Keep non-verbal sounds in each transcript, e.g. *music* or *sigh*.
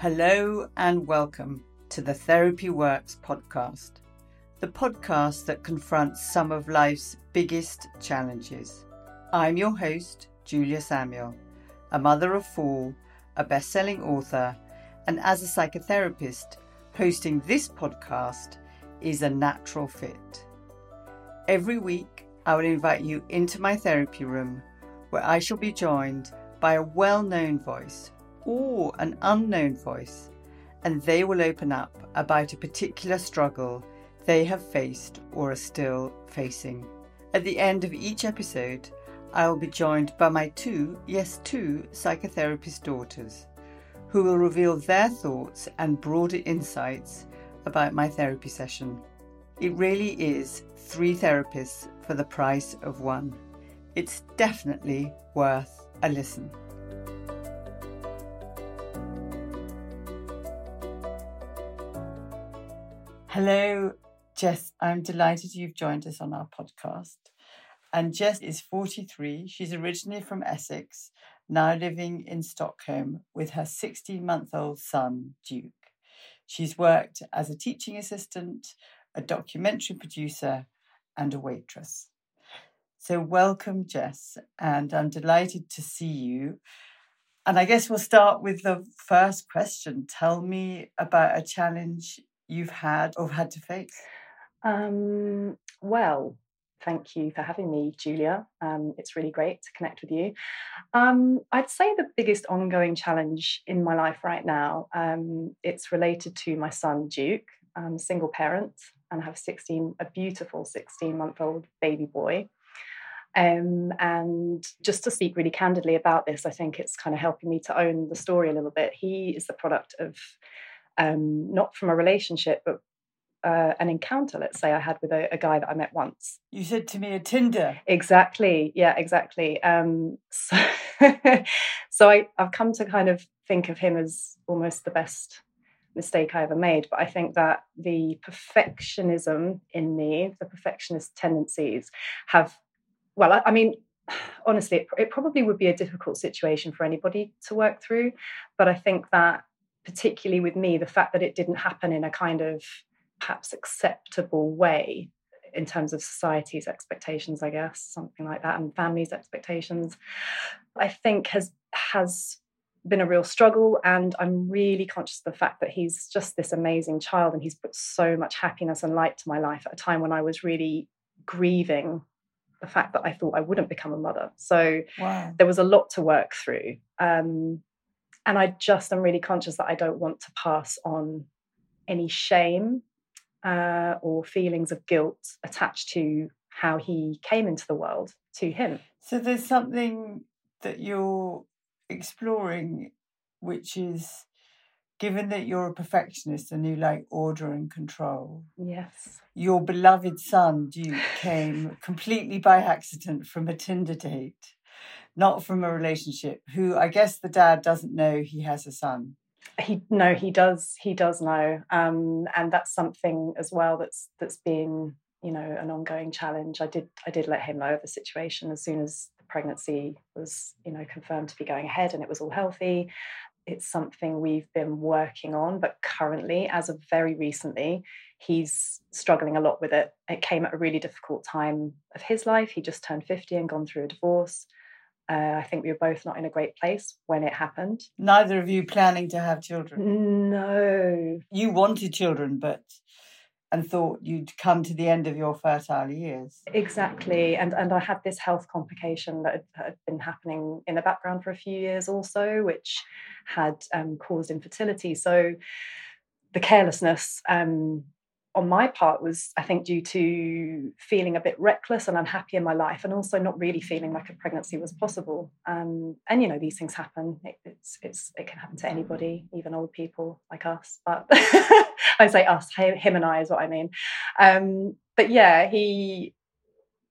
Hello and welcome to the Therapy Works podcast, the podcast that confronts some of life's biggest challenges. I'm your host, Julia Samuel, a mother of four, a best selling author, and as a psychotherapist, hosting this podcast is a natural fit. Every week, I will invite you into my therapy room where I shall be joined by a well known voice or an unknown voice, and they will open up about a particular struggle they have faced or are still facing. At the end of each episode, I will be joined by my two, yes, two psychotherapist daughters, who will reveal their thoughts and broader insights about my therapy session. It really is three therapists for the price of one. It's definitely worth a listen. Hello, Jess. I'm delighted you've joined us on our podcast. And Jess is 43. She's originally from Essex, now living in Stockholm with her 16 month old son, Duke. She's worked as a teaching assistant, a documentary producer, and a waitress. So, welcome, Jess, and I'm delighted to see you. And I guess we'll start with the first question. Tell me about a challenge you've had or had to face? Um, well, thank you for having me, Julia. Um, it's really great to connect with you. Um, I'd say the biggest ongoing challenge in my life right now, um, it's related to my son, Duke. I'm a single parent and have 16, a beautiful 16 month old baby boy. Um, and just to speak really candidly about this, I think it's kind of helping me to own the story a little bit. He is the product of um, not from a relationship, but uh, an encounter, let's say I had with a, a, guy that I met once. You said to me a Tinder. Exactly. Yeah, exactly. Um, *laughs* so, so I, I've come to kind of think of him as almost the best mistake I ever made. But I think that the perfectionism in me, the perfectionist tendencies, have, well, I, I mean, *sighs* honestly, it, it probably would be a difficult situation for anybody to work through. But I think that particularly with me, the fact that it didn't happen in a kind of perhaps acceptable way in terms of society's expectations, I guess, something like that, and families' expectations, I think has has been a real struggle. And I'm really conscious of the fact that he's just this amazing child and he's put so much happiness and light to my life at a time when I was really grieving the fact that I thought I wouldn't become a mother. So wow. there was a lot to work through. Um, and I just am really conscious that I don't want to pass on any shame uh, or feelings of guilt attached to how he came into the world to him. So there's something that you're exploring, which is given that you're a perfectionist and you like order and control. Yes. Your beloved son, Duke, came completely by accident from a Tinder date not from a relationship, who I guess the dad doesn't know he has a son. He no, he does. He does know, um, and that's something as well that's that's been you know an ongoing challenge. I did I did let him know of the situation as soon as the pregnancy was you know confirmed to be going ahead and it was all healthy. It's something we've been working on, but currently, as of very recently, he's struggling a lot with it. It came at a really difficult time of his life. He just turned 50 and gone through a divorce. Uh, I think we were both not in a great place when it happened. Neither of you planning to have children? No. You wanted children, but and thought you'd come to the end of your fertile years. Exactly. And and I had this health complication that had, been happening in the background for a few years also, which had um, caused infertility. So the carelessness um, on my part was i think due to feeling a bit reckless and unhappy in my life and also not really feeling like a pregnancy was possible. Um, and you know these things happen. It, it's, it's it can happen to anybody even old people like us but *laughs* i say us him and i is what i mean. Um, but yeah he,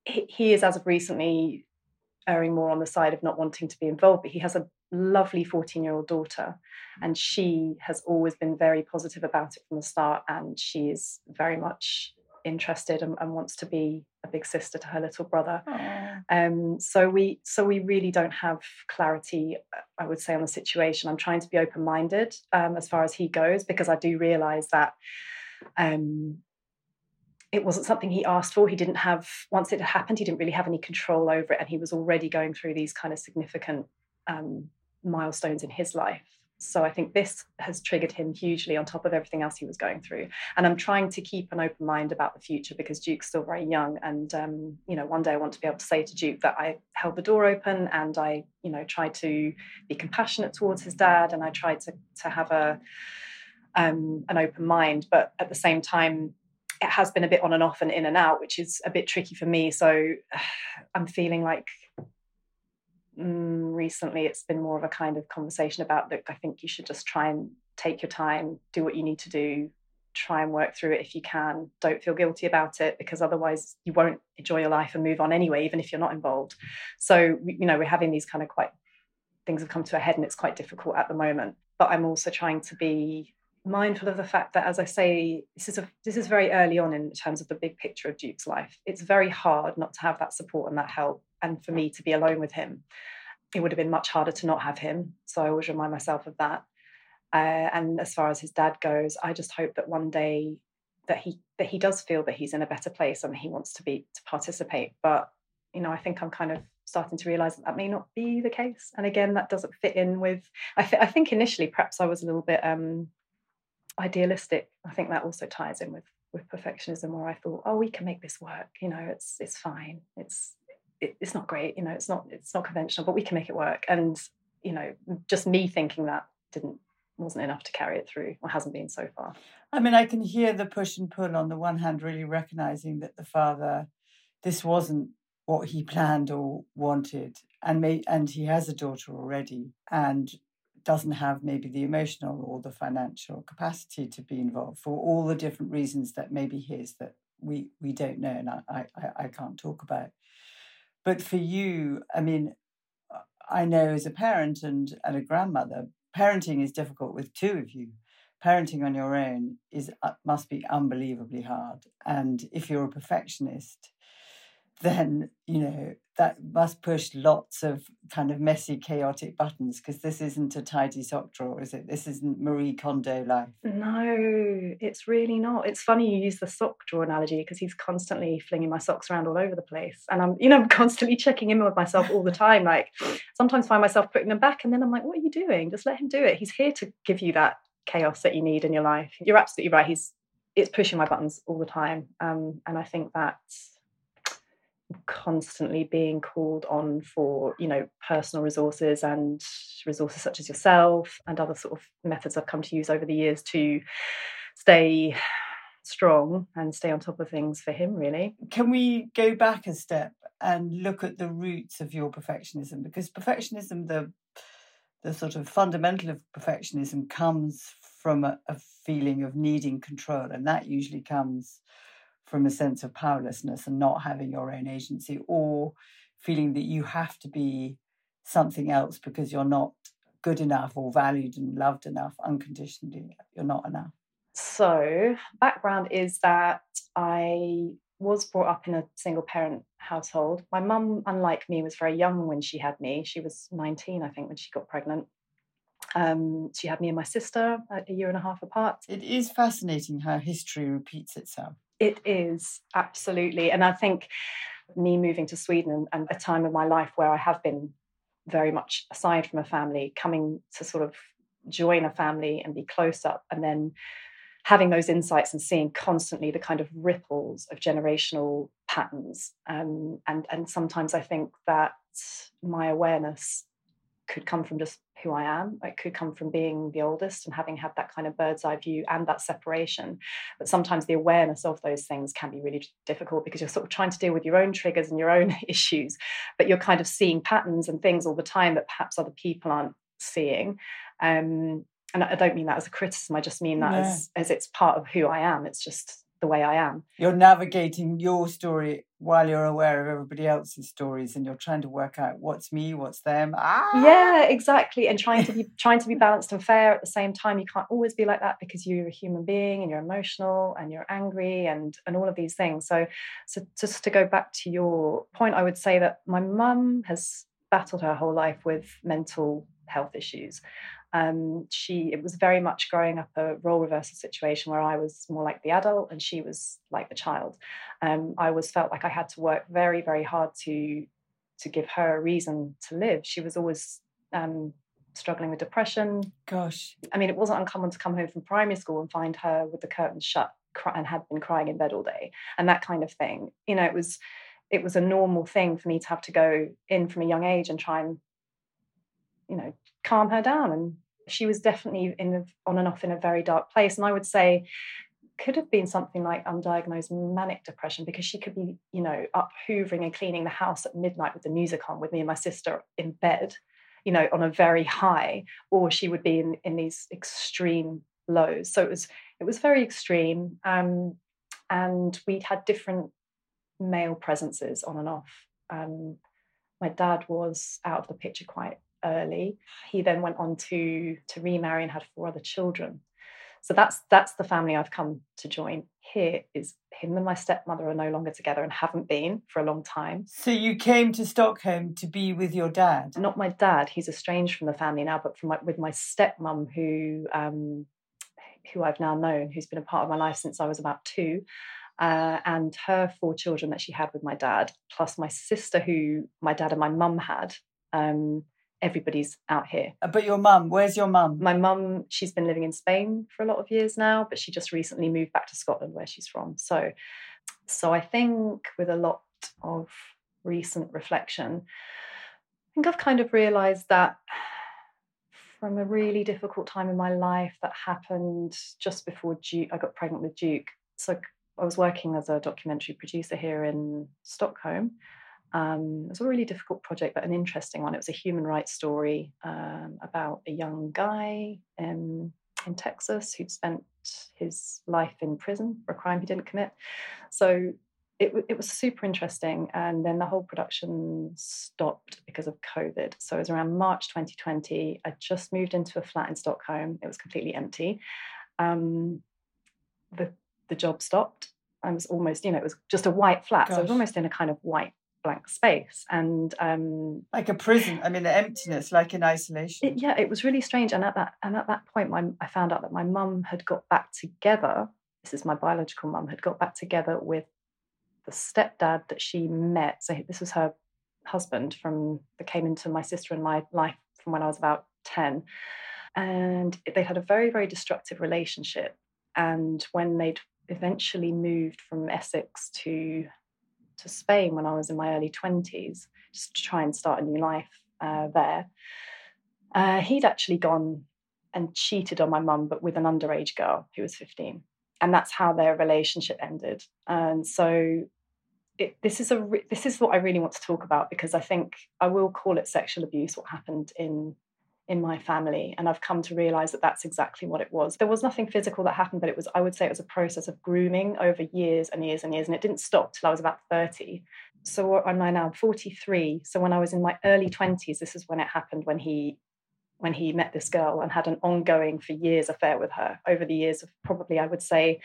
he he is as of recently erring more on the side of not wanting to be involved but he has a lovely 14 year old daughter and she has always been very positive about it from the start and she is very much interested and, and wants to be a big sister to her little brother Um, so we so we really don't have clarity, I would say, on the situation. I'm trying to be open minded um, as far as he goes because I do realise that. Um, it wasn't something he asked for. He didn't have, once it had happened, he didn't really have any control over it. And he was already going through these kind of significant um, milestones in his life. So I think this has triggered him hugely on top of everything else he was going through. And I'm trying to keep an open mind about the future because Duke's still very young. And, um, you know, one day I want to be able to say to Duke that I held the door open and I, you know, tried to be compassionate towards his dad and I tried to, to have a, um, an open mind. But at the same time, it has been a bit on and off and in and out, which is a bit tricky for me. So *sighs* I'm feeling like mm, recently it's been more of a kind of conversation about that. I think you should just try and take your time, do what you need to do, try and work through it if you can. Don't feel guilty about it because otherwise you won't enjoy your life and move on anyway, even if you're not involved. So, you know, we're having these kind of quite things have come to a head and it's quite difficult at the moment. But I'm also trying to be mindful of the fact that, as I say, this is a, this is very early on in terms of the big picture of Duke's life. It's very hard not to have that support and that help, and for me to be alone with him. It would have been much harder to not have him. So I always remind myself of that. Uh, and as far as his dad goes, I just hope that one day that he that he does feel that he's in a better place and he wants to be to participate. But you know, I think I'm kind of starting to realize that that may not be the case. And again, that doesn't fit in with. I, th- I think initially, perhaps I was a little bit um, idealistic. I think that also ties in with with perfectionism, where I thought, oh, we can make this work. You know, it's it's fine. It's it, it's not great. You know, it's not it's not conventional, but we can make it work. And you know, just me thinking that didn't wasn't enough to carry it through, or hasn't been so far. I mean, I can hear the push and pull. On the one hand, really recognizing that the father, this wasn't what he planned or wanted, and may, and he has a daughter already, and doesn't have maybe the emotional or the financial capacity to be involved for all the different reasons that maybe his that we we don't know and I, I, I can't talk about. But for you, I mean, I know as a parent and, and a grandmother, parenting is difficult with two of you. Parenting on your own is uh, must be unbelievably hard. And if you're a perfectionist, then you know that must push lots of kind of messy chaotic buttons because this isn't a tidy sock drawer is it? This isn't marie kondo life. No it's really not. It's funny you use the sock drawer analogy because he's constantly flinging my socks around all over the place and i'm you know I'm *laughs* constantly checking in with myself all the time like sometimes find myself putting them back and then i'm like what are you doing? Just let him do it. He's here to give you that chaos that you need in your life. You're absolutely right. He's it's pushing my buttons all the time um, and i think that's constantly being called on for you know personal resources and resources such as yourself and other sort of methods I've come to use over the years to stay strong and stay on top of things for him really. Can we go back a step and look at the roots of your perfectionism? Because perfectionism the the sort of fundamental of perfectionism comes from a, a feeling of needing control and that usually comes from a sense of powerlessness and not having your own agency or feeling that you have to be something else because you're not good enough or valued and loved enough unconditionally. You're not enough. So background is that i was brought up in a single parent household. My mum unlike me was very young when she had me. She was 19 i think when she got pregnant. Um, she had me and my sister a year and a half apart. It is fascinating how history repeats itself. It is absolutely, and I think me moving to Sweden and a time of my life where I have been very much aside from a family, coming to sort of join a family and be close up, and then having those insights and seeing constantly the kind of ripples of generational patterns. Um, and and sometimes I think that my awareness could come from just who I am. It could come from being the oldest and having had that kind of bird's eye view and that separation. But sometimes the awareness of those things can be really difficult because you're sort of trying to deal with your own triggers and your own *laughs* issues, but you're kind of seeing patterns and things all the time that perhaps other people aren't seeing. Um, and I don't mean that as a criticism. I just mean that yeah. as, as it's part of who I am. It's just the way I am. You're navigating your story while you're aware of everybody else's stories and you're trying to work out what's me, what's them. Ah! Yeah, exactly. And trying to be *laughs* trying to be balanced and fair at the same time. You can't always be like that because you're a human being and you're emotional and you're angry and and all of these things. So so just to go back to your point, I would say that my mum has battled her whole life with mental health issues. Um, she it was very much growing up a role reversal situation where I was more like the adult and she was like the child. Um, I always felt like I had to work very very hard to to give her a reason to live. She was always um, struggling with depression. Gosh, I mean, it wasn't uncommon to come home from primary school and find her with the curtains shut and had been crying in bed all day and that kind of thing. You know, it was it was a normal thing for me to have to go in from a young age and try and you know calm her down. And she was definitely in on and off in a very dark place. And i would say could have been something like undiagnosed manic depression because she could be you know up hoovering and cleaning the house at midnight with the music on with me and my sister in bed you know on a very high or she would be in, in these extreme lows. So it was it was very extreme. Um, and we'd had different male presences on and off. Um, my dad was out of the picture quite early. He then went on to to remarry and had four other children. So that's that's the family I've come to join. Here is him and my stepmother are no longer together and haven't been for a long time. So you came to Stockholm to be with your dad? Not my dad. He's estranged from the family now, but from my, with my stepmom, who um, who I've now known, who's been a part of my life since I was about two. Uh, and her four children that she had with my dad, plus my sister, who my dad and my mum had. Um, everybody's out here. Uh, but your mum, where's your mum? My mum, she's been living in Spain for a lot of years now, but she just recently moved back to Scotland where she's from. So so I think with a lot of recent reflection, I think I've kind of realized that from a really difficult time in my life that happened just before Duke, I got pregnant with Duke. So I was working as a documentary producer here in Stockholm um, it was a really difficult project, but an interesting one. It was a human rights story um, about a young guy in, in Texas who'd spent his life in prison for a crime he didn't commit. So it, it was super interesting. And then the whole production stopped because of COVID. So it was around March 2020. I just moved into a flat in Stockholm. It was completely empty. Um, the, the job stopped. I was almost, you know, it was just a white flat. Gosh. So I was almost in a kind of white blank space and um, like a prison i mean the emptiness like in isolation. It, yeah it was really strange and at that and at that point my, i found out that my mum had got back together this is my biological mum had got back together with the stepdad that she met so this was her husband from that came into my sister and my life from when i was about 10 and they had a very very destructive relationship and when they'd eventually moved from essex to to Spain when I was in my early 20s, just to try and start a new life uh, there. Uh, he'd actually gone and cheated on my mum, but with an underage girl who was 15. And that's how their relationship ended. And so it, this is a re- this is what I really want to talk about because I think I will call it sexual abuse. What happened in in my family and i've come to realize that that's exactly what it was. There was nothing physical that happened but it was i would say it was a process of grooming over years and years and years and it didn't stop till i was about 30 so I'm now 43 so when i was in my early 20s this is when it happened when he when he met this girl and had an ongoing for years affair with her over the years of probably i would say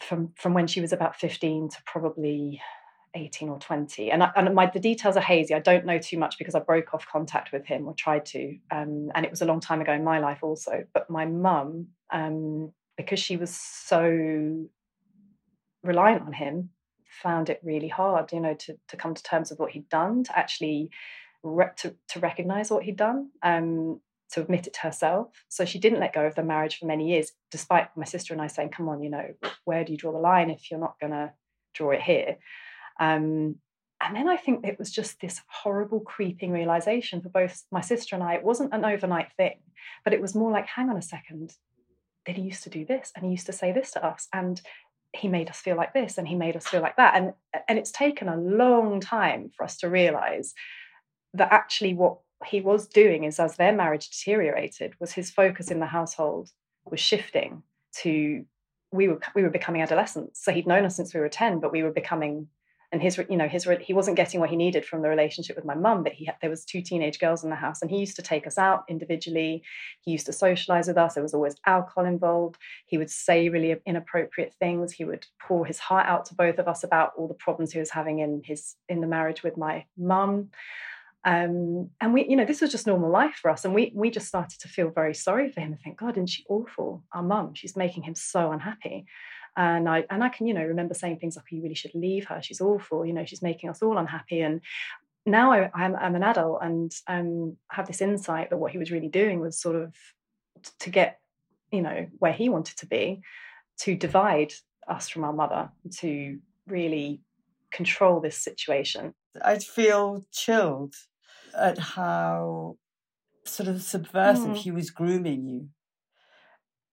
from from when she was about 15 to probably 18 or 20 and, I, and my the details are hazy. I don't know too much because i broke off contact with him or tried to um, and it was a long time ago in my life also. But my mum um, because she was so reliant on him found it really hard you know to, to come to terms with what he'd done to actually re- to, to recognize what he'd done um, to admit it to herself. So she didn't let go of the marriage for many years despite my sister and i saying come on you know where do you draw the line if you're not going to draw it here um, and then I think it was just this horrible creeping realization for both my sister and I. It wasn't an overnight thing, but it was more like, hang on a second, that he used to do this and he used to say this to us. And he made us feel like this and he made us feel like that. And, and it's taken a long time for us to realize that actually what he was doing is as their marriage deteriorated was his focus in the household was shifting to we were we were becoming adolescents. So he'd known us since we were ten, but we were becoming and his you know his he wasn't getting what he needed from the relationship with my mum but he had, there was two teenage girls in the house and he used to take us out individually he used to socialize with us there was always alcohol involved he would say really inappropriate things he would pour his heart out to both of us about all the problems he was having in his in the marriage with my mum um, and we, you know, this was just normal life for us. And we we just started to feel very sorry for him and think, God, isn't she awful? Our mum, she's making him so unhappy. And I and I can, you know, remember saying things like, "You really should leave her. She's awful. You know, she's making us all unhappy." And now I, am I'm an adult and um, have this insight that what he was really doing was sort of to get, you know, where he wanted to be, to divide us from our mother, to really control this situation. I'd feel chilled at how sort of subversive mm. he was grooming you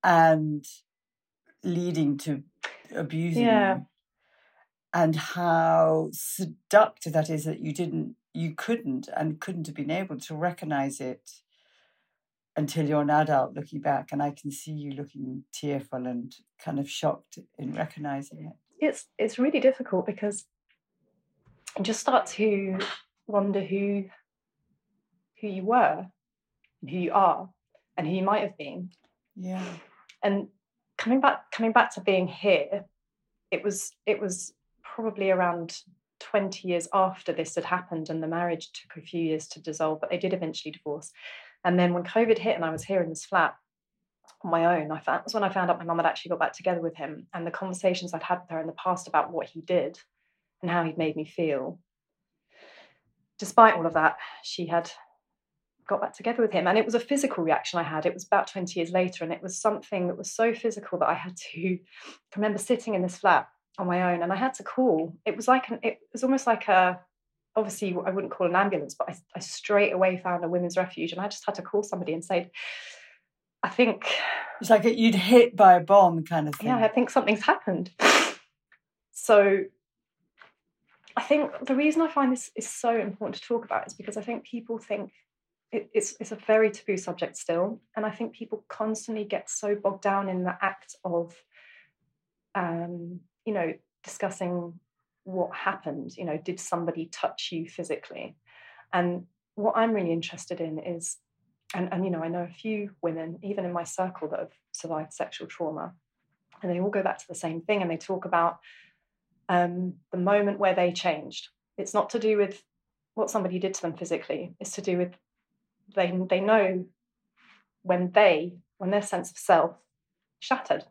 and leading to abusing yeah. you and how seductive that is that you didn't you couldn't and couldn't have been able to recognize it until you're an adult looking back. And i can see you looking tearful and kind of shocked in recognizing it. It's it's really difficult because you just start to wonder who who you were and who you are and who you might have been. Yeah. And coming back coming back to being here it was it was probably around 20 years after this had happened and the marriage took a few years to dissolve but they did eventually divorce. And then when covid hit and i was here in this flat on my own i found was when i found out my mum had actually got back together with him and the conversations i'd had with her in the past about what he did and how he'd made me feel. Despite all of that she had got back together with him. And it was a physical reaction I had. It was about 20 years later, and it was something that was so physical that I had to *laughs* I remember sitting in this flat on my own and I had to call. It was like an, it was almost like a obviously I wouldn't call an ambulance, but I, I straight away found a women's refuge and I just had to call somebody and say, I think it's like you'd hit by a bomb kind of thing. Yeah, I think something's happened. *laughs* So I think the reason I find this is so important to talk about is because I think people think it, it's it's a very taboo subject still, and I think people constantly get so bogged down in the act of, um, you know, discussing what happened. You know, did somebody touch you physically? And what I'm really interested in is, and and you know, I know a few women, even in my circle, that have survived sexual trauma, and they all go back to the same thing, and they talk about um, the moment where they changed. It's not to do with what somebody did to them physically. It's to do with they they know when they when their sense of self shattered.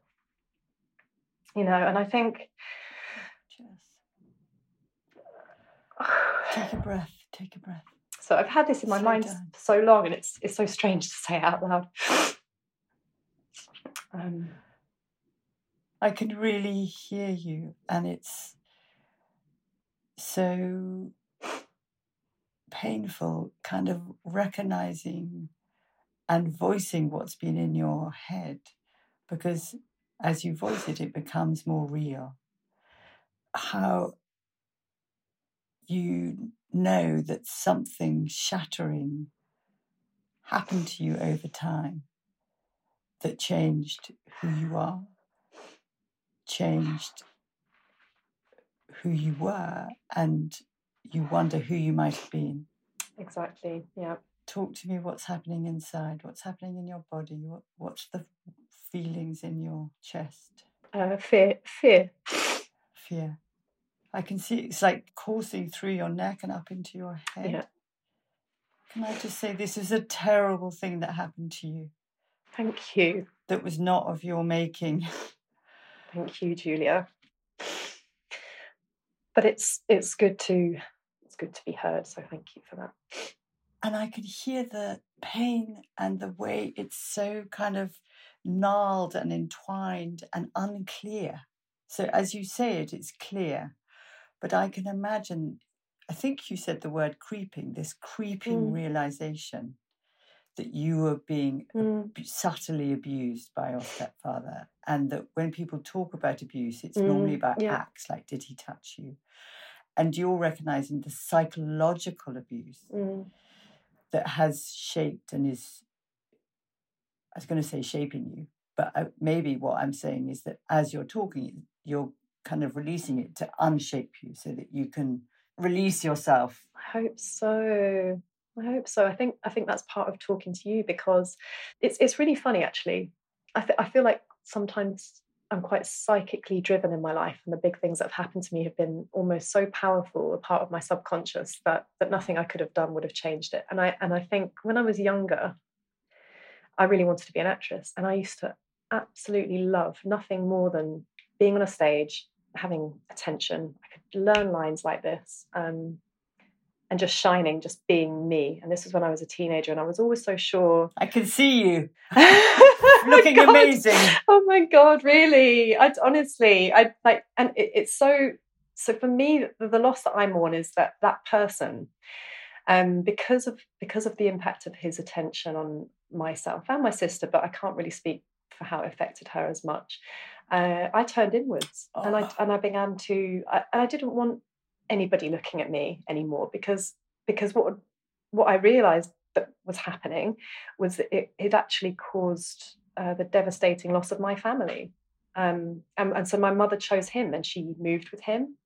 You know and i think *sighs* take a breath take a breath. So i've had this in my mind for so long and it's it's so strange to say out loud. *sighs* Um, i can really hear you and it's so painful kind of recognizing and voicing what's been in your head because as you voice it, it becomes more real. How you know that something shattering happened to you over time that changed who you are, changed who you were, and you wonder who you might have been. Exactly. Yeah. Talk to me what's happening inside, what's happening in your body, what, what's the feelings in your chest? Uh, fear. Fear. Fear. I can see it's like coursing through your neck and up into your head. Yeah. Can I just say this is a terrible thing that happened to you? Thank you. That was not of your making. *laughs* Thank you, Julia. But it's it's good to good to be heard. So thank you for that. And I could hear the pain and the way it's so kind of gnarled and entwined and unclear. So as you say it, it's clear. But I can imagine, I think you said the word creeping, this creeping mm. realization that you were being mm. subtly abused by your stepfather. And that when people talk about abuse, it's mm. normally about yeah. acts like, did he touch you? And you're recognizing the psychological abuse mm. that has shaped and is I was going to say shaping you, But uh, maybe what I'm saying is that as you're talking, you're kind of releasing it to unshape you so that you can release yourself. I hope so. I hope so. I think I think that's part of talking to you because it's it's really funny actually. I th- I feel like sometimes I'm quite psychically driven in my life, and the big things that have happened to me have been almost so powerful, a part of my subconscious that that nothing I could have done would have changed it. And I and I think when I was younger, I really wanted to be an actress, and I used to absolutely love nothing more than being on a stage, having attention. I could learn lines like this. Um, and just shining, just being me. And this was when I was a teenager, and I was always so sure. I can see you *laughs* looking oh amazing. Oh my god, really? I honestly, I like, and it, it's so. So for me, the, the loss that I mourn is that that person, um, because of because of the impact of his attention on myself and my sister, but I can't really speak for how it affected her as much. Uh, I turned inwards, oh. and I and I began to, I, I didn't want anybody looking at me anymore because because what what I realized that was happening was that it, it actually caused uh, the devastating loss of my family. Um, and, and so my mother chose him and she moved with him.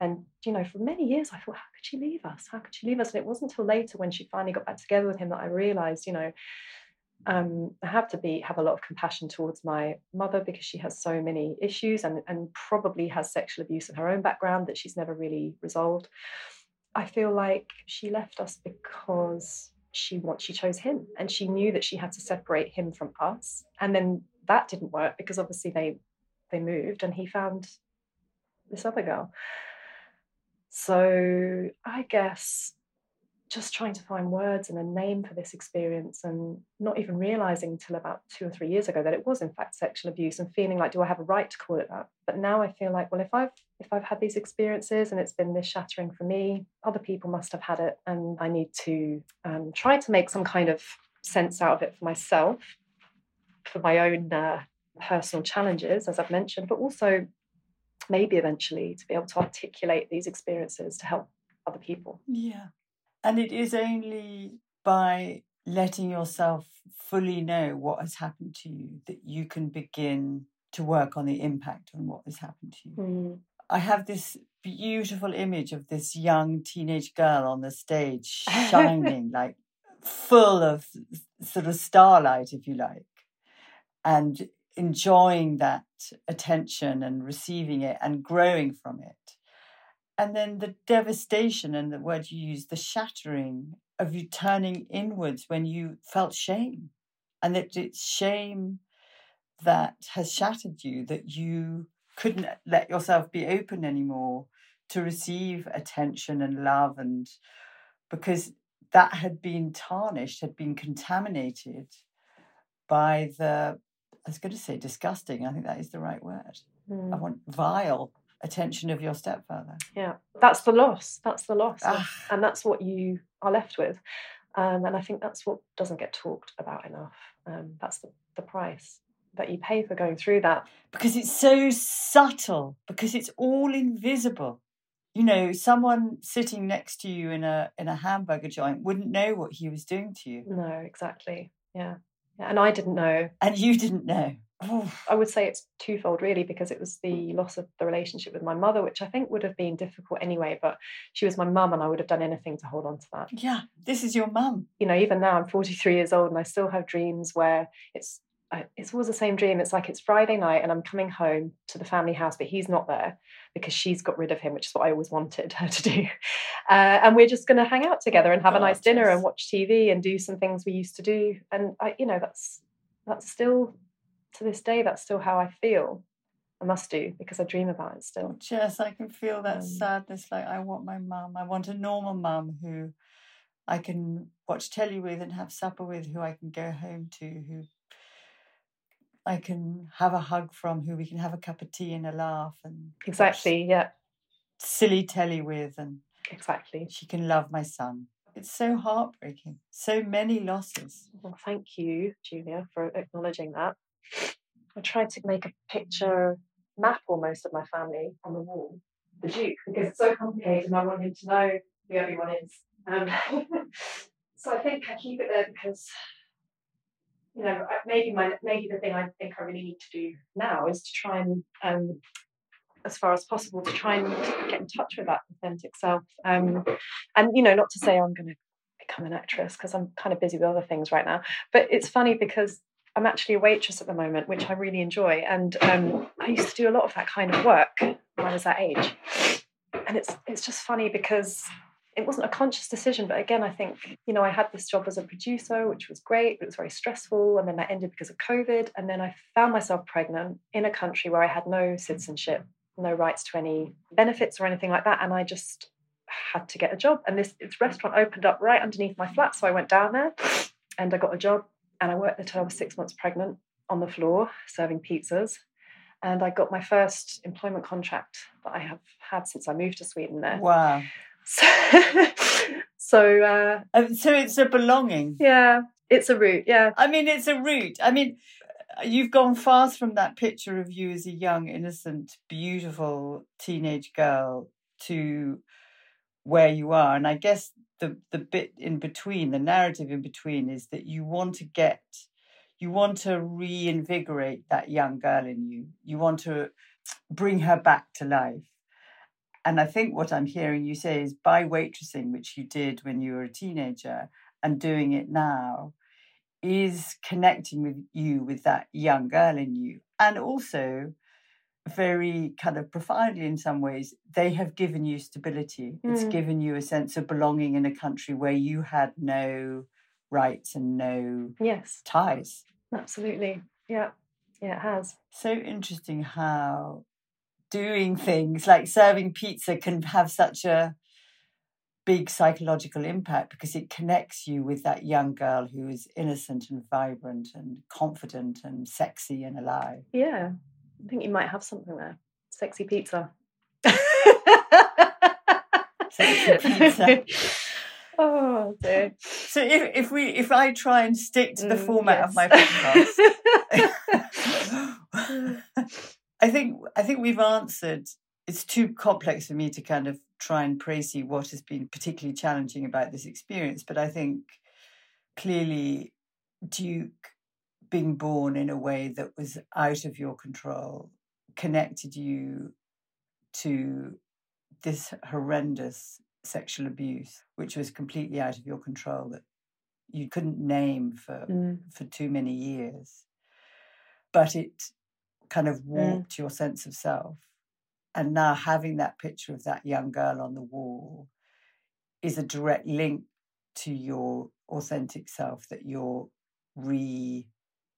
And, you know, for many years I thought, how could she leave us? How could she leave us? And it wasn't until later when she finally got back together with him that I realized, you know, um, I have to be have a lot of compassion towards my mother because she has so many issues and, and probably has sexual abuse in her own background that she's never really resolved. I feel like she left us because she want she chose him and she knew that she had to separate him from us. And then that didn't work because obviously they they moved and he found this other girl. So I guess just trying to find words and a name for this experience and not even realizing until about two or three years ago that it was in fact sexual abuse and feeling like do i have a right to call it that? But now i feel like well if i've if i've had these experiences and it's been this shattering for me other people must have had it and i need to um, try to make some kind of sense out of it for myself for my own uh, personal challenges as i've mentioned but also maybe eventually to be able to articulate these experiences to help other people. Yeah and it is only by letting yourself fully know what has happened to you that you can begin to work on the impact on what has happened to you. Mm. I have this beautiful image of this young teenage girl on the stage, *laughs* shining, like full of sort of starlight, if you like, and enjoying that attention and receiving it and growing from it and then the devastation and the word you use, the shattering of you turning inwards when you felt shame. And that it's shame that has shattered you, that you couldn't let yourself be open anymore to receive attention and love. And because that had been tarnished, had been contaminated by the, I was going to say disgusting, I think that is the right word. Mm. I want vile attention of your stepfather. Yeah, that's the loss. That's the loss. Ah. And that's what you are left with. Um, and I think that's what doesn't get talked about enough. Um, that's the, the price that you pay for going through that. Because it's so subtle, because it's all invisible. You know, someone sitting next to you in a in a hamburger joint wouldn't know what he was doing to you. No, exactly. Yeah. yeah. And I didn't know. And you didn't know. *sighs* I would say it's twofold, really, because it was the loss of the relationship with my mother, which I think would have been difficult anyway. But she was my mum, and I would have done anything to hold on to that. Yeah, this is your mum. You know, even now I'm 43 years old, and I still have dreams where it's it's always the same dream. It's like it's Friday night, and I'm coming home to the family house, but he's not there because she's got rid of him, which is what I always wanted her to do. *laughs* Uh, and we're just going to hang out together and have a nice dinner and watch TV and do some things we used to do. And I, you know, that's that's still to this day, that's still how I feel. I must do because I dream about it still. Yes, I can feel that um, sadness. Like I want my mum. I want a normal mum who I can watch telly with and have supper with, who I can go home to, who I can have a hug from, who we can have a cup of tea and a laugh and exactly, yeah, silly telly with, and exactly she can love my son. It's so heartbreaking. So many losses. Well, thank you, Julia, for acknowledging that. I tried to make a picture map almost of my family on the wall, the Duke, because it's so complicated and I want him to know who everyone is. Um, *laughs* so I think I keep it there because you know, maybe my maybe the thing I think I really need to do now is to try and, um, as far as possible, to try and get in touch with that authentic self. Um, and you know, not to say I'm going to become an actress because I'm kind of busy with other things right now. But it's funny because I'm actually a waitress at the moment, which I really enjoy, and um, I used to do a lot of that kind of work when I was that age. And it's it's just funny because it wasn't a conscious decision, but again, I think, you know, I had this job as a producer, which was great, but it was very stressful. And then that ended because of COVID. And then I found myself pregnant in a country where I had no citizenship, no rights to any benefits or anything like that. And I just had to get a job. And this, this restaurant opened up right underneath my flat. So I went down there and I got a job. And I worked there till I was six months pregnant on the floor serving pizzas. And I got my first employment contract that I have had since I moved to Sweden there. Wow. So, *laughs* so, uh, so it's a belonging. yeah, it's a route. Yeah. I mean, it's a route. I mean, you've gone fast from that picture of you as a young, innocent, beautiful teenage girl to where you are. And I guess the the bit in between, the narrative in between, is that you want to get, you want to reinvigorate that young girl in you. You want to bring her back to life. And I think what I'm hearing you say is by waitressing, which you did when you were a teenager, and doing it now, is connecting with you with that young girl in you. And also, very kind of profoundly in some ways, they have given you stability. It's Mm. given you a sense of belonging in a country where you had no rights and no Yes, ties. absolutely. Yeah. Yeah, it has. So interesting how doing things like serving pizza can have such a big psychological impact because it connects you with that young girl who is innocent and vibrant and confident and sexy and alive. Yeah. I think you might have something there. Sexy pizza. Sexy *laughs* pizza. oh dear. So if, if we if I try and stick to the Mm, format of my podcast, *laughs* I think I think we've answered. It's too complex for me to kind of try and précis what has been particularly challenging about this experience. But I think clearly Duke being born in a way that was out of your control connected you to this horrendous sexual abuse, which was completely out of your control that you couldn't name for Mm. for too many years. But it kind of warped your sense of self. And now having that picture of that young girl on the wall is a direct link to your authentic self that you're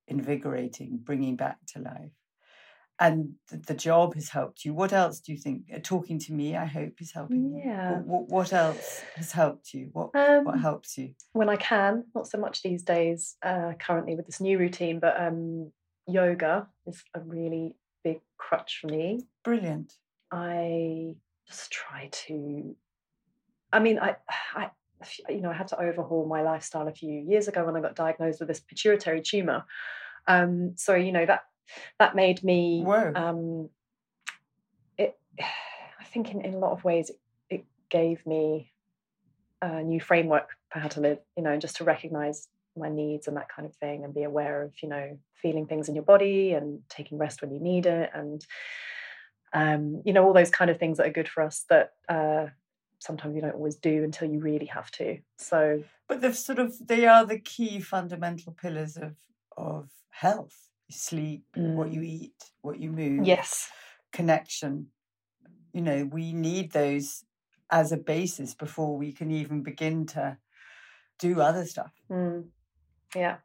reinvigorating, bringing back to life. And the job has helped you. What else do you think? Uh, Talking to me, I hope, is helping you. Yeah. What, what else has helped you? What what Um, helps you? when I can, not so much these days, uh, currently with this new routine, but um, yoga is a really big crutch for me. Brilliant. I just try to. I mean, I, I, you know, I had to overhaul my lifestyle a few years ago when I got diagnosed with this pituitary tumor. Um, so you know that that made me. Whoa. Um, it, *sighs* I think, in, in a lot of ways, it, it gave me a new framework for how to live. You know, and just to recognize my needs and that kind of thing, and be aware of you know feeling things in your body and taking rest when you need it, and um, you know all those kind of things that are good for us that uh, sometimes you don't always do until you really have to. So But they've sort of they are the key fundamental pillars of of health. Sleep, what you eat, what you move, yes, connection. You know, we need those as a basis before we can even begin to do other stuff. Mm. Yeah,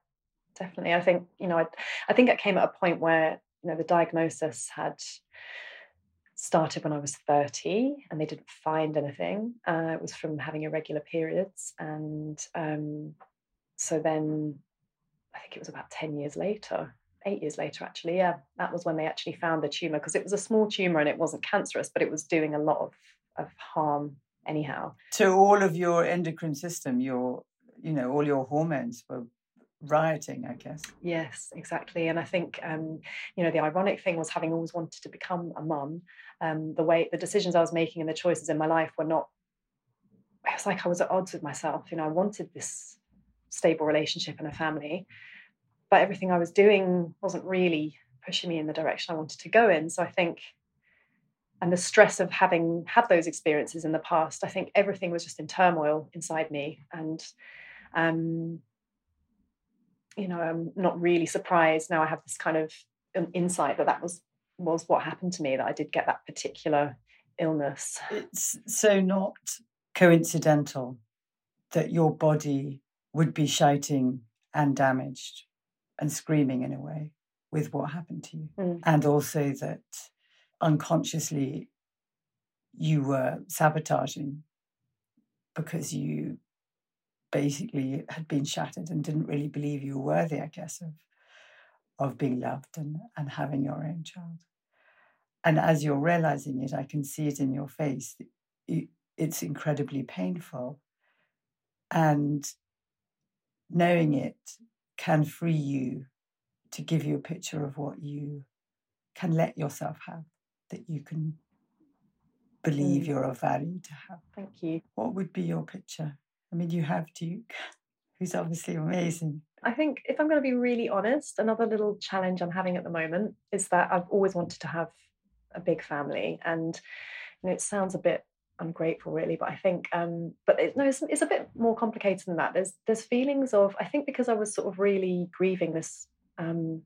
definitely. I think you know, I, I think it came at a point where you know the diagnosis had started when I was thirty, and they didn't find anything. Uh, it was from having irregular periods, and um, so then I think it was about ten years later. Eight years later, actually, yeah, that was when they actually found the tumor because it was a small tumor and it wasn't cancerous, but it was doing a lot of, of harm anyhow. To all of your endocrine system, your you know, all your hormones were rioting, I guess. Yes, exactly. And I think, um, you know, the ironic thing was having always wanted to become a mum. Um, the way the decisions I was making and the choices in my life were not. It was like I was at odds with myself. You know, I wanted this stable relationship and a family, but everything I was doing wasn't really pushing me in the direction I wanted to go in. So I think, and the stress of having had those experiences in the past, I think everything was just in turmoil inside me. And, um, you know, I'm not really surprised now. I have this kind of um, insight that that was was what happened to me. That I did get that particular illness. It's so not coincidental that your body would be shouting and damaged and screaming in a way with what happened to you. Mm. And also that unconsciously you were sabotaging because you basically had been shattered and didn't really believe you were worthy, I guess, of of being loved and, and having your own child. And as you're realizing it, I can see it in your face. It's incredibly painful. And knowing it can free you to give you a picture of what you can let yourself have, that you can believe Mm. you're of value to have. Thank you. What would be your picture? I mean, you have Duke, *laughs* who's obviously amazing. I think if I'm going to be really honest, another little challenge I'm having at the moment is that I've always wanted to have a big family, and you know, it sounds a bit ungrateful, really, but I think, um, but it, no, it's, it's a bit more complicated than that. There's there's feelings of I think because I was sort of really grieving this um,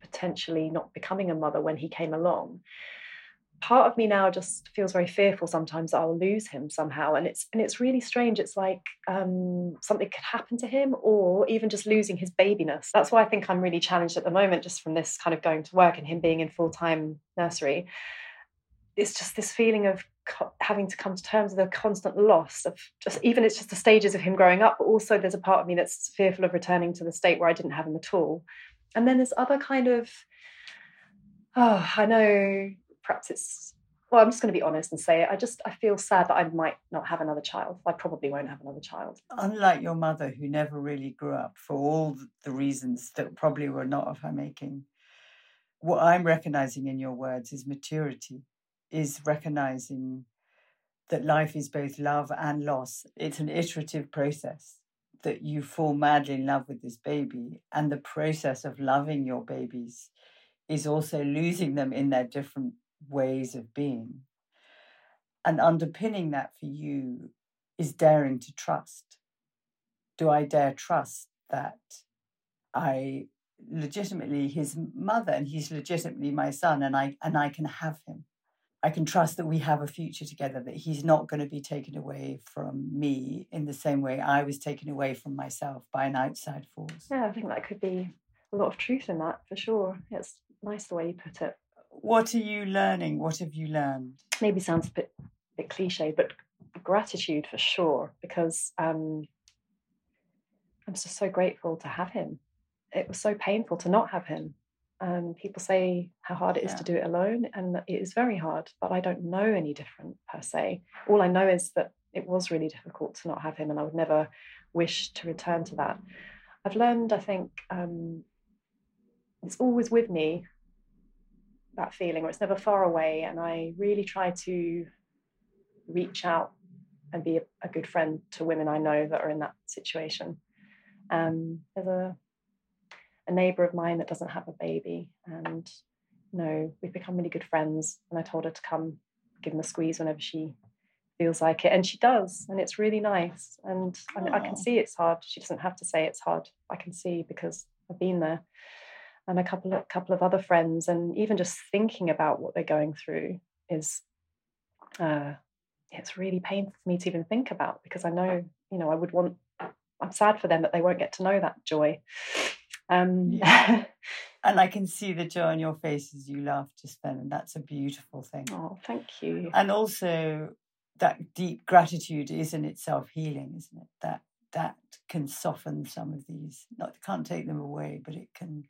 potentially not becoming a mother when he came along. Part of me now just feels very fearful sometimes that I'll lose him somehow, and it's and it's really strange. It's like um, something could happen to him, or even just losing his babiness. That's why I think I'm really challenged at the moment, just from this kind of going to work and him being in full time nursery. It's just this feeling of co- having to come to terms with a constant loss of just even it's just the stages of him growing up, but also there's a part of me that's fearful of returning to the state where I didn't have him at all. And then there's other kind of oh, I know perhaps it's well, I'm just going to be honest and say it. I just I feel sad that I might not have another child. I probably won't have another child. Unlike your mother, who never really grew up for all the reasons that probably were not of her making, what I'm recognizing in your words is maturity, is recognizing that life is both love and loss. It's an iterative process that you fall madly in love with this baby, and the process of loving your babies is also losing them in their different ways of being. And underpinning that for you is daring to trust. Do I dare trust that I legitimately his mother and he's legitimately my son and I and I can have him. I can trust that we have a future together, that he's not going to be taken away from me in the same way I was taken away from myself by an outside force. Yeah, I think that could be a lot of truth in that for sure. It's nice the way you put it. What are you learning? What have you learned? Maybe sounds a bit bit cliche, but gratitude for sure, because um, I'm just so grateful to have him. It was so painful to not have him. Um, people say how hard it is Yeah. to do it alone, and it is very hard, but I don't know any different per se. All I know is that it was really difficult to not have him, and I would never wish to return to that. I've learned, I think, um, it's always with me, that feeling, or it's never far away, and I really try to reach out and be a, a good friend to women I know that are in that situation. Um, there's a a neighbour of mine that doesn't have a baby, and you know we've become really good friends. And I told her to come give him a squeeze whenever she feels like it, and she does, and it's really nice. And I, I can see it's hard. She doesn't have to say it's hard. I can see because I've been there. And a couple of couple of other friends, and even just thinking about what they're going through is uh, it's really painful for me to even think about because I know, you know, I would want, I'm sad for them that they won't get to know that joy. Um, Yeah. *laughs* And I can see the joy on your face as you laugh just then, and that's a beautiful thing. oh, thank you. and also that deep gratitude is in itself healing isn't it that that can soften some of these not can't take them away but it can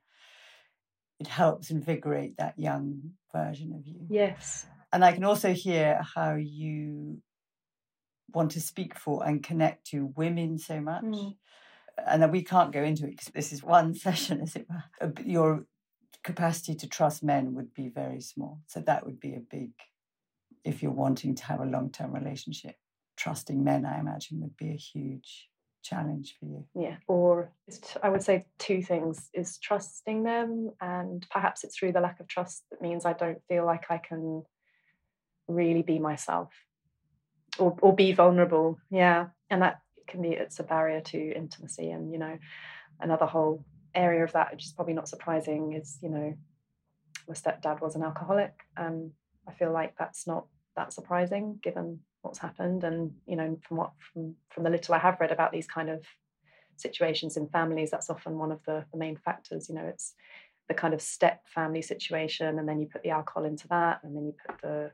it helps invigorate that young version of you Yes. and i can also hear how you want to speak for and connect to women so much Mm. and then we can't go into it because this is one *laughs* session as it were Uh, your capacity to trust men would be very small so that would be a big if you're wanting to have a long-term relationship trusting men i imagine would be a huge challenge for you? Yeah, or I would say two things is trusting them, and perhaps it's through the lack of trust that means I don't feel like I can really be myself or, or be vulnerable. Yeah, and that can be it's a barrier to intimacy, and you know, another whole area of that, which is probably not surprising, is you know, my stepdad was an alcoholic. Um, I feel like that's not that surprising given what's happened and you know from what from from the little i have read about these kind of situations in families that's often one of the, the main factors you know it's the kind of step family situation and then you put the alcohol into that and then you put the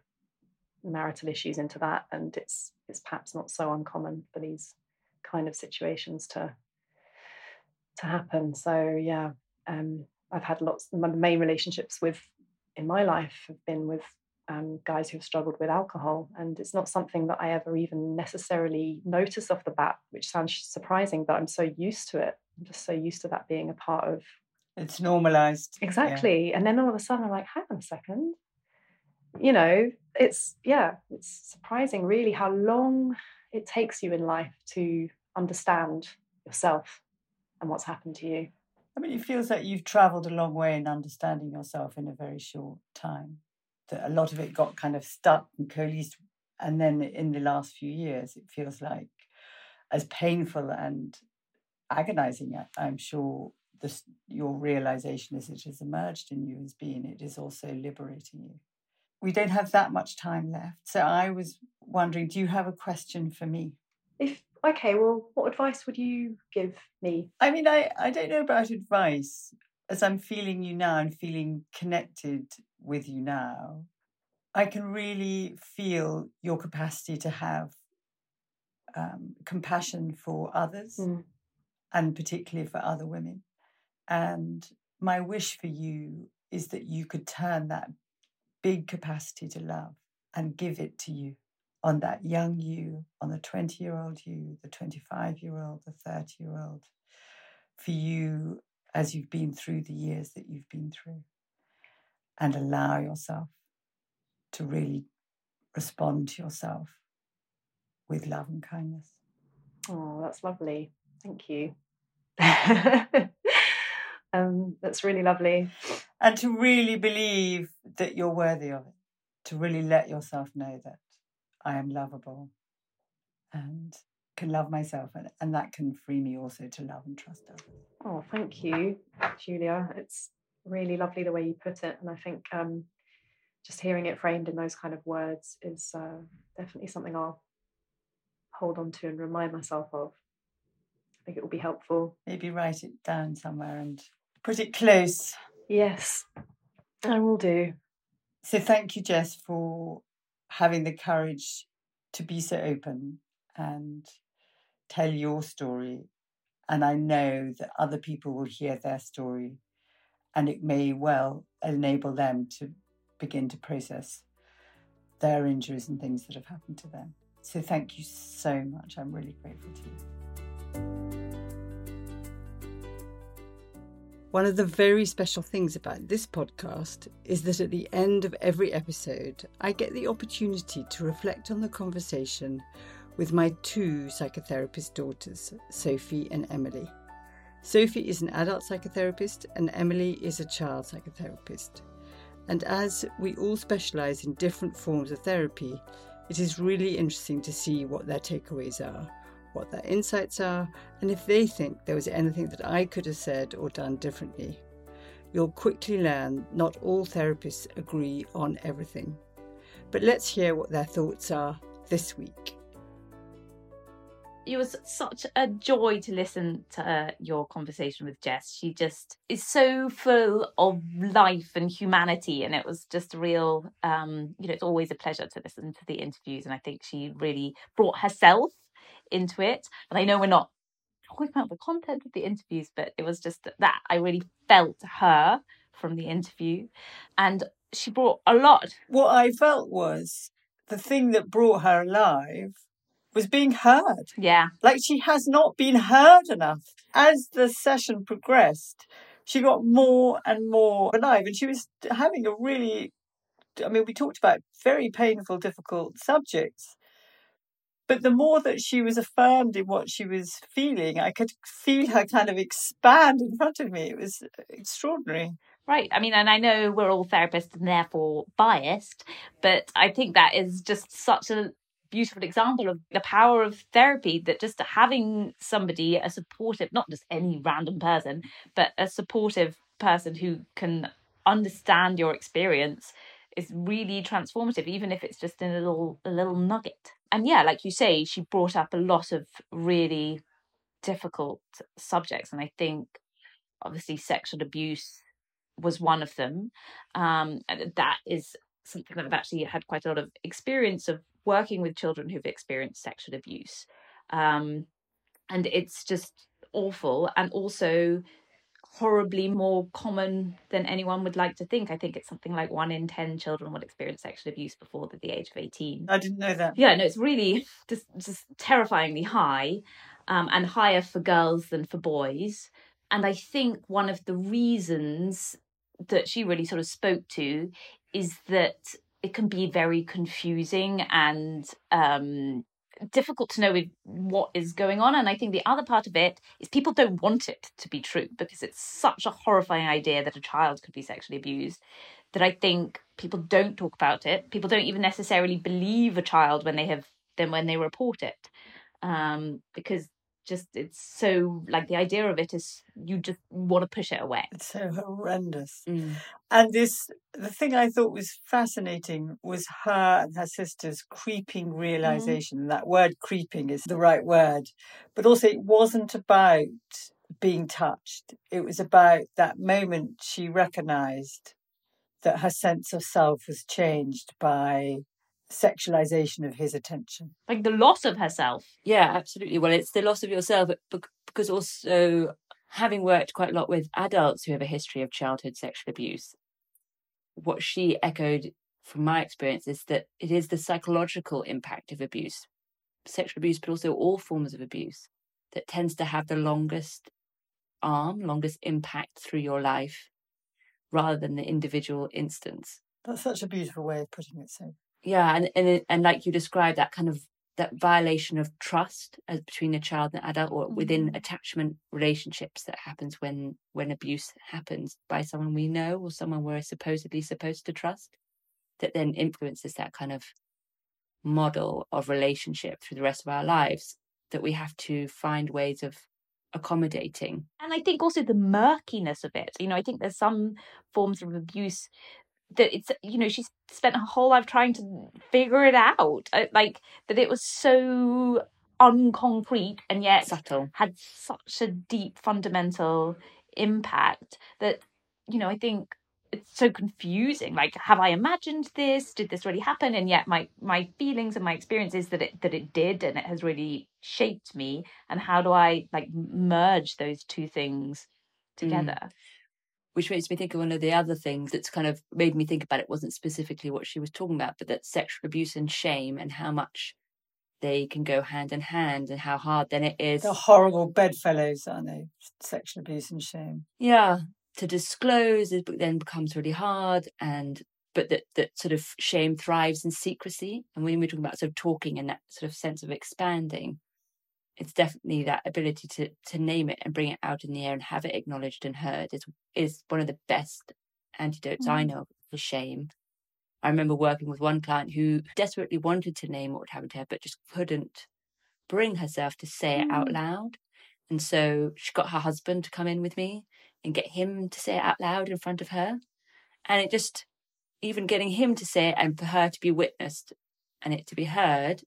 marital issues into that and it's it's perhaps not so uncommon for these kind of situations to to happen. So yeah um i've had lots my main relationships with in my life have been with um, guys who've struggled with alcohol. And it's not something that I ever even necessarily notice off the bat, which sounds surprising, but I'm so used to it. I'm just so used to that being a part of. It's normalized. Exactly. Yeah. And then all of a sudden I'm like, hang on a second. You know, it's, yeah, it's surprising really how long it takes you in life to understand yourself and what's happened to you. I mean, it feels like you've traveled a long way in understanding yourself in a very short time a lot of it got kind of stuck and coalesced. And then in the last few years, it feels like as painful and agonizing, I'm sure, this, your realization as it has emerged in you has been, it is also liberating you. We don't have that much time left. So I was wondering, do you have a question for me? If okay, well, what advice would you give me? I mean, I, I don't know about advice. As I'm feeling you now and feeling connected with you now, I can really feel your capacity to have um, compassion for others mm. and particularly for other women. And my wish for you is that you could turn that big capacity to love and give it to you on that young you, on the 20 year old you, the 25 year old, the 30 year old, for you as you've been through the years that you've been through and allow yourself to really respond to yourself with love and kindness. Oh, that's lovely. Thank you. *laughs* um, that's really lovely. And to really believe that you're worthy of it, to really let yourself know that I am lovable and can love myself, and, and that can free me also to love and trust others. Oh, thank you, Julia. It's really lovely the way you put it. And I think um, just hearing it framed in those kind of words is uh, definitely something I'll hold on to and remind myself of. I think it will be helpful. Maybe write it down somewhere and put it close. Yes, I will do. So thank you, Jess, for having the courage to be so open and tell your story. And I know that other people will hear their story and it may well enable them to begin to process their injuries and things that have happened to them. So thank you so much. I'm really grateful to you. One of the very special things about this podcast is that at the end of every episode, I get the opportunity to reflect on the conversation with my two psychotherapist daughters, Sophie and Emily. Sophie is an adult psychotherapist and Emily is a child psychotherapist. And as we all specialise in different forms of therapy, it is really interesting to see what their takeaways are, what their insights are, and if they think there was anything that I could have said or done differently. You'll quickly learn not all therapists agree on everything. But let's hear what their thoughts are this week it was such a joy to listen to uh, your conversation with Jess. She just is so full of life and humanity, and it was just a real, um, you know, it's always a pleasure to listen to the interviews, and I think she really brought herself into it. And I know we're not talking about the content of the interviews, but it was just that I really felt her from the interview, and she brought a lot. What I felt was the thing that brought her alive was being heard. Yeah. Like she has not been heard enough. As the session progressed, she got more and more alive and she was having a really, I mean, we talked about very painful, difficult subjects, But the more that she was affirmed in what she was feeling, I could feel her kind of expand in front of me. It was extraordinary. Right. I mean, and I know we're all therapists and therefore biased, but I think that is just such a beautiful example of the power of therapy that just having somebody, a supportive, not just any random person, but a supportive person who can understand your experience is really transformative, even if it's just in a little a little nugget. And yeah, like you say, she brought up a lot of really difficult subjects, and I think obviously sexual abuse was one of them. Um, that is something that I've actually had quite a lot of experience of working with children who've experienced sexual abuse. Um, and it's just awful and also horribly more common than anyone would like to think. I think it's something like one in 10 children will experience sexual abuse before the age of 18. I didn't know that. Yeah, no, it's really *laughs* just, just terrifyingly high um, and higher for girls than for boys. And I think one of the reasons that she really sort of spoke to is that it can be very confusing and um, difficult to know what is going on. And I think the other part of it is people don't want it to be true because it's such a horrifying idea that a child could be sexually abused that I think people don't talk about it. People don't even necessarily believe a child when they have then when they report it. Um, because just it's so like the idea of it is you just want to push it away it's so horrendous mm. and this the thing i thought was fascinating was her and her sister's creeping mm. realization mm. that word creeping is the right word but also it wasn't about being touched it was about that moment she recognized that her sense of self was changed by sexualization of his attention. Like the loss of herself. Yeah, absolutely. Well, it's the loss of yourself, because also having worked quite a lot with adults who have a history of childhood sexual abuse, what she echoed from my experience is that it is the psychological impact of abuse, sexual abuse, but also all forms of abuse, that tends to have the longest arm, longest impact through your life, rather than the individual instance. That's such a beautiful way of putting it, so yeah and and and like you described that kind of that violation of trust as between a child and adult or within mm-hmm. attachment relationships that happens when when abuse happens by someone we know or someone we're supposedly supposed to trust that then influences that kind of model of relationship through the rest of our lives that we have to find ways of accommodating and i think also the murkiness of it you know i think there's some forms of abuse that it's you know she's spent her whole life trying to figure it out uh, like that it was so unconcrete and yet subtle. had such a deep fundamental impact that you know i think it's so confusing. Like have i imagined this? Did this really happen? And yet my my feelings and my experiences that it that it did and it has really shaped me. And how do i like merge those two things mm. together? mm which makes me think of one of the other things that's kind of made me think about it wasn't specifically what she was talking about, but that sexual abuse and shame and how much they can go hand in hand and how hard then it is. The horrible bedfellows, aren't they? Sexual abuse and shame. Yeah. To disclose it then becomes really hard and but that that sort of shame thrives in secrecy. And when we're talking about sort of talking and that sort of sense of expanding, it's definitely that ability to to name it and bring it out in the air and have it acknowledged and heard is is one of the best antidotes mm. I know for shame. I remember working with one client who desperately wanted to name what had happened to her, but just couldn't bring herself to say mm. it out mm. loud. And so she got her husband to come in with me and get him to say it out loud in front of her. And it just, even getting him to say it and for her to be witnessed and it to be heard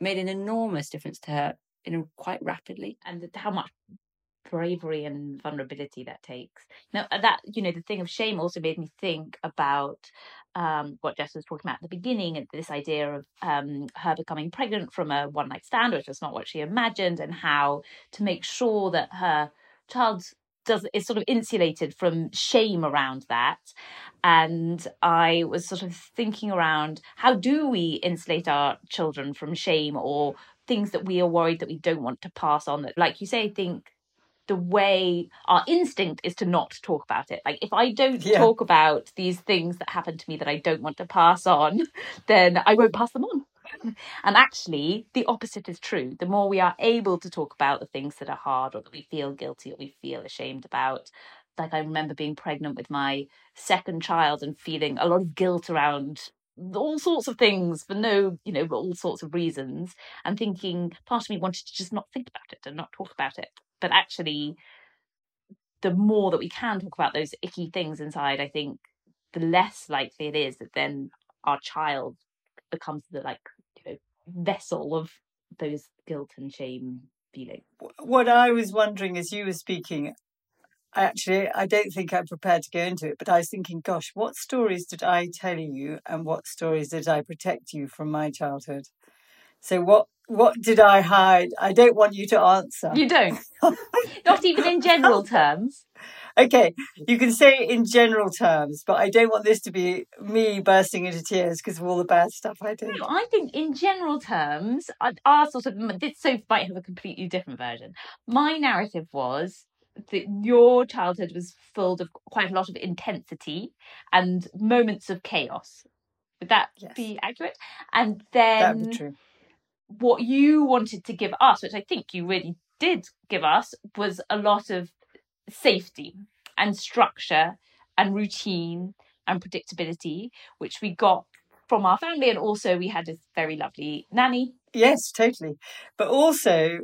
made an enormous difference to her in quite rapidly. And how much bravery and vulnerability that takes. Now uh, that you know the thing of shame also made me think about um, what Jess was talking about at the beginning, and this idea of um, her becoming pregnant from a one night stand, which was not what she imagined, and how to make sure that her child does is sort of insulated from shame around that and i was sort of thinking around how do we insulate our children from shame or things that we are worried that we don't want to pass on that like you say i think the way our instinct is to not talk about it like if i don't yeah. talk about these things that happen to me that i don't want to pass on *laughs* then i won't pass them on *laughs* and actually, the opposite is true. The more we are able to talk about the things that are hard or that we feel guilty or we feel ashamed about, like I remember being pregnant with my second child and feeling a lot of guilt around all sorts of things for no, you know, all sorts of reasons, and thinking part of me wanted to just not think about it and not talk about it. But actually, the more that we can talk about those icky things inside, I think the less likely it is that then our child becomes the like you know vessel of those guilt and shame feelings. What I was wondering as you were speaking, actually, I don't think I'm prepared to go into it, but I was thinking, gosh, what stories did I tell you and what stories did I protect you from my childhood? So what what did I hide? I don't want you to answer. You don't. *laughs* Not even in general terms. Okay, you can say it in general terms, but I don't want this to be me bursting into tears because of all the bad stuff I did. No, I think in general terms, our sort of this so might have a completely different version. My narrative was that your childhood was filled of quite a lot of intensity and moments of chaos. Would that Yes. be accurate? And then what you wanted to give us, which I think you really did give us, was a lot of safety and structure and routine and predictability, which we got from our family. And also, we had this very lovely nanny. Yes, totally. But also,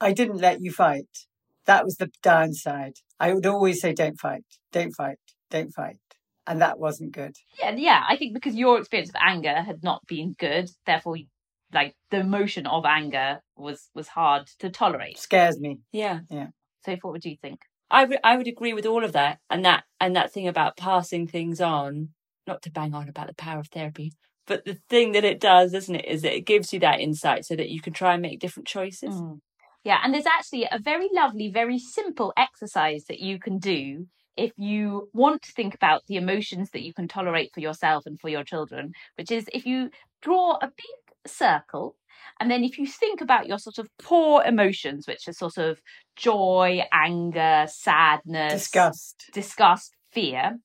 I didn't let you fight. That was the downside. I would always say, don't fight, don't fight, don't fight. And that wasn't good. Yeah, yeah, I think because your experience of anger had not been good, therefore, like the emotion of anger was was hard to tolerate. Scares me. Yeah. Yeah. So, what would you think? I would I would agree with all of that and that and that thing about passing things on, not to bang on about the power of therapy, but the thing that it does, isn't it, is that it gives you that insight so that you can try and make different choices. Mm. Yeah, and there's actually a very lovely, very simple exercise that you can do if you want to think about the emotions that you can tolerate for yourself and for your children, which is if you draw a big circle and then if you think about your sort of core emotions, which are sort of joy, anger, sadness, Disgust. disgust, fear.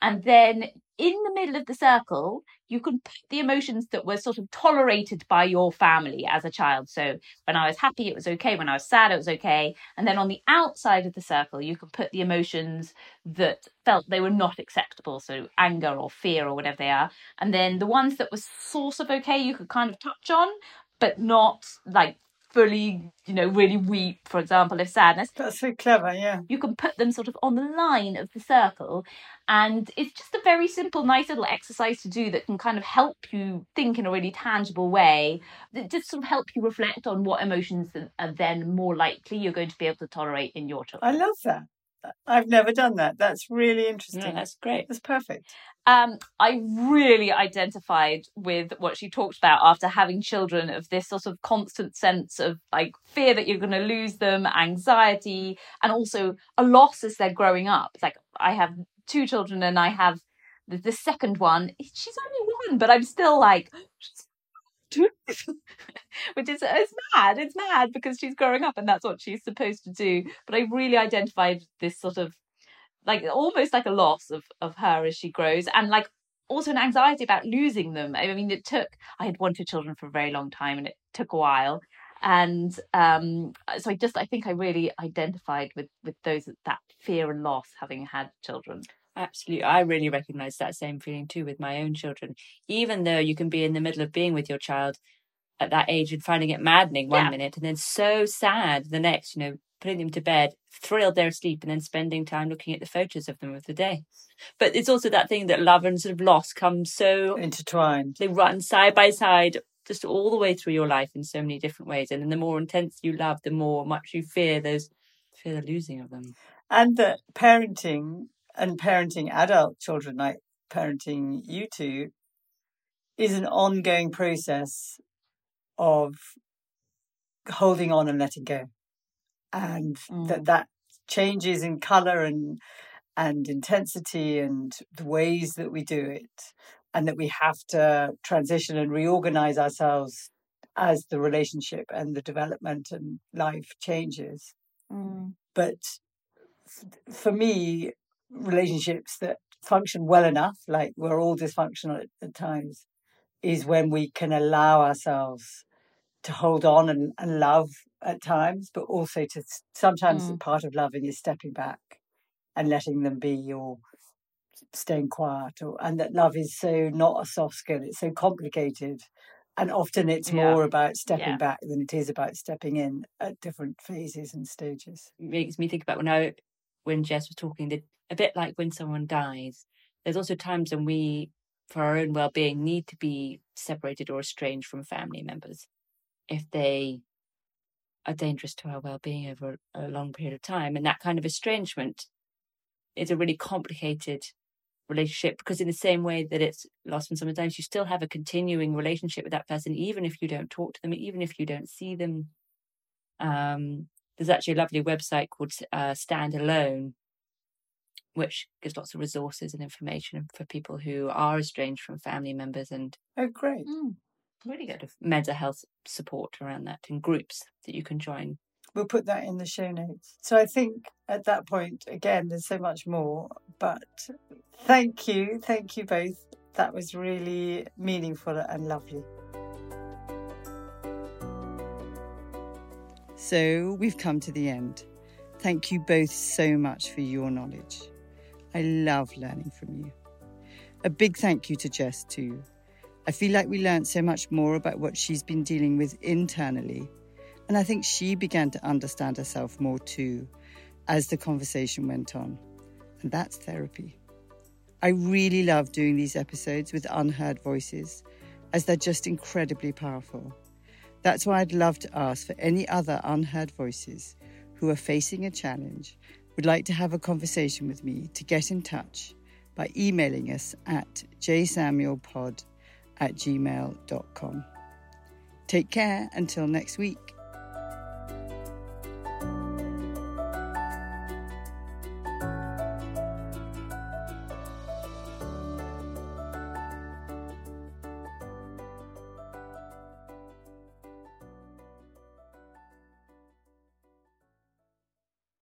And then in the middle of the circle, you can put the emotions that were sort of tolerated by your family as a child. So when I was happy, it was okay. When I was sad, it was okay. And then on the outside of the circle, you can put the emotions that felt they were not acceptable. So anger or fear or whatever they are. And then the ones that were sort of okay, you could kind of touch on, but not like fully, you know, really weep, for example, if sadness That's so clever, yeah. you can put them sort of on the line of the circle and it's just a very simple nice little exercise to do that can kind of help you think in a really tangible way that just sort of help you reflect on what emotions are then more likely you're going to be able to tolerate in your children I love that. I've never done that. That's really interesting. Yeah, that's great. That's perfect. um, I really identified with what she talked about after having children of this sort of constant sense of like fear that you're going to lose them, anxiety, and also a loss as they're growing up. It's like I have two children and I have the, the second one. She's only one, but I'm still like. *laughs* Which is it's mad. It's mad because she's growing up and that's what she's supposed to do. But I really identified this sort of like almost like a loss of of her as she grows and like also an anxiety about losing them i mean it took i had wanted children for a very long time and it took a while and um so i just i think i really identified with with those that fear and loss having had children Absolutely. I really recognize that same feeling too with my own children. Even though you can be in the middle of being with your child at that age and finding it maddening one Yeah. minute and then so sad the next, you know, putting them to bed, thrilled they're asleep, and then spending time looking at the photos of them of the day. But it's also that thing that love and sort of loss come so Intertwined. they run side by side just all the way through your life in so many different ways. And then the more intense you love, the more much you fear those fear the losing of them. And that parenting and parenting adult children, like parenting you two, is an ongoing process of holding on and letting go. And that Mm. that changes in color and and intensity and the ways that we do it and that we have to transition and reorganize ourselves as the relationship and the development and life changes but for me, relationships that function well enough, like we're all dysfunctional at, at times, is when we can allow ourselves to hold on and, and love at times, but also to sometimes Mm. part of loving is stepping back and letting them be or staying quiet or and that love is so not a soft skill it's so complicated and often it's Yeah. more about stepping Yeah. back than it is about stepping in at different phases and stages it makes me think about when I when Jess was talking that a bit like when someone dies, there's also times when we, for our own well being, need to be separated or estranged from family members if they are dangerous to our well being over a long period of time. And that kind of estrangement is a really complicated relationship because in the same way that it's lost when someone dies, you still have a continuing relationship with that person, even if you don't talk to them, even if you don't see them. Um, there's actually a lovely website called uh, Stand Alone, which gives lots of resources and information for people who are estranged from family members and oh great Mm, really good. mental health support around that and groups that you can join. we'll put that in the show notes so i think at that point again there's so much more but thank you thank you both that was really meaningful and lovely So we've come to the end. Thank you both so much for your knowledge. I love learning from you. A big thank you to Jess too. I feel like we learned so much more about what she's been dealing with internally, and I think she began to understand herself more too as the conversation went on. And that's therapy. I really love doing these episodes with unheard voices, as they're just incredibly powerful. That's why I'd love to ask for any other unheard voices who are facing a challenge, would like to have a conversation with me to get in touch by emailing us at jsamuelpod at gmail.com. Take care until next week.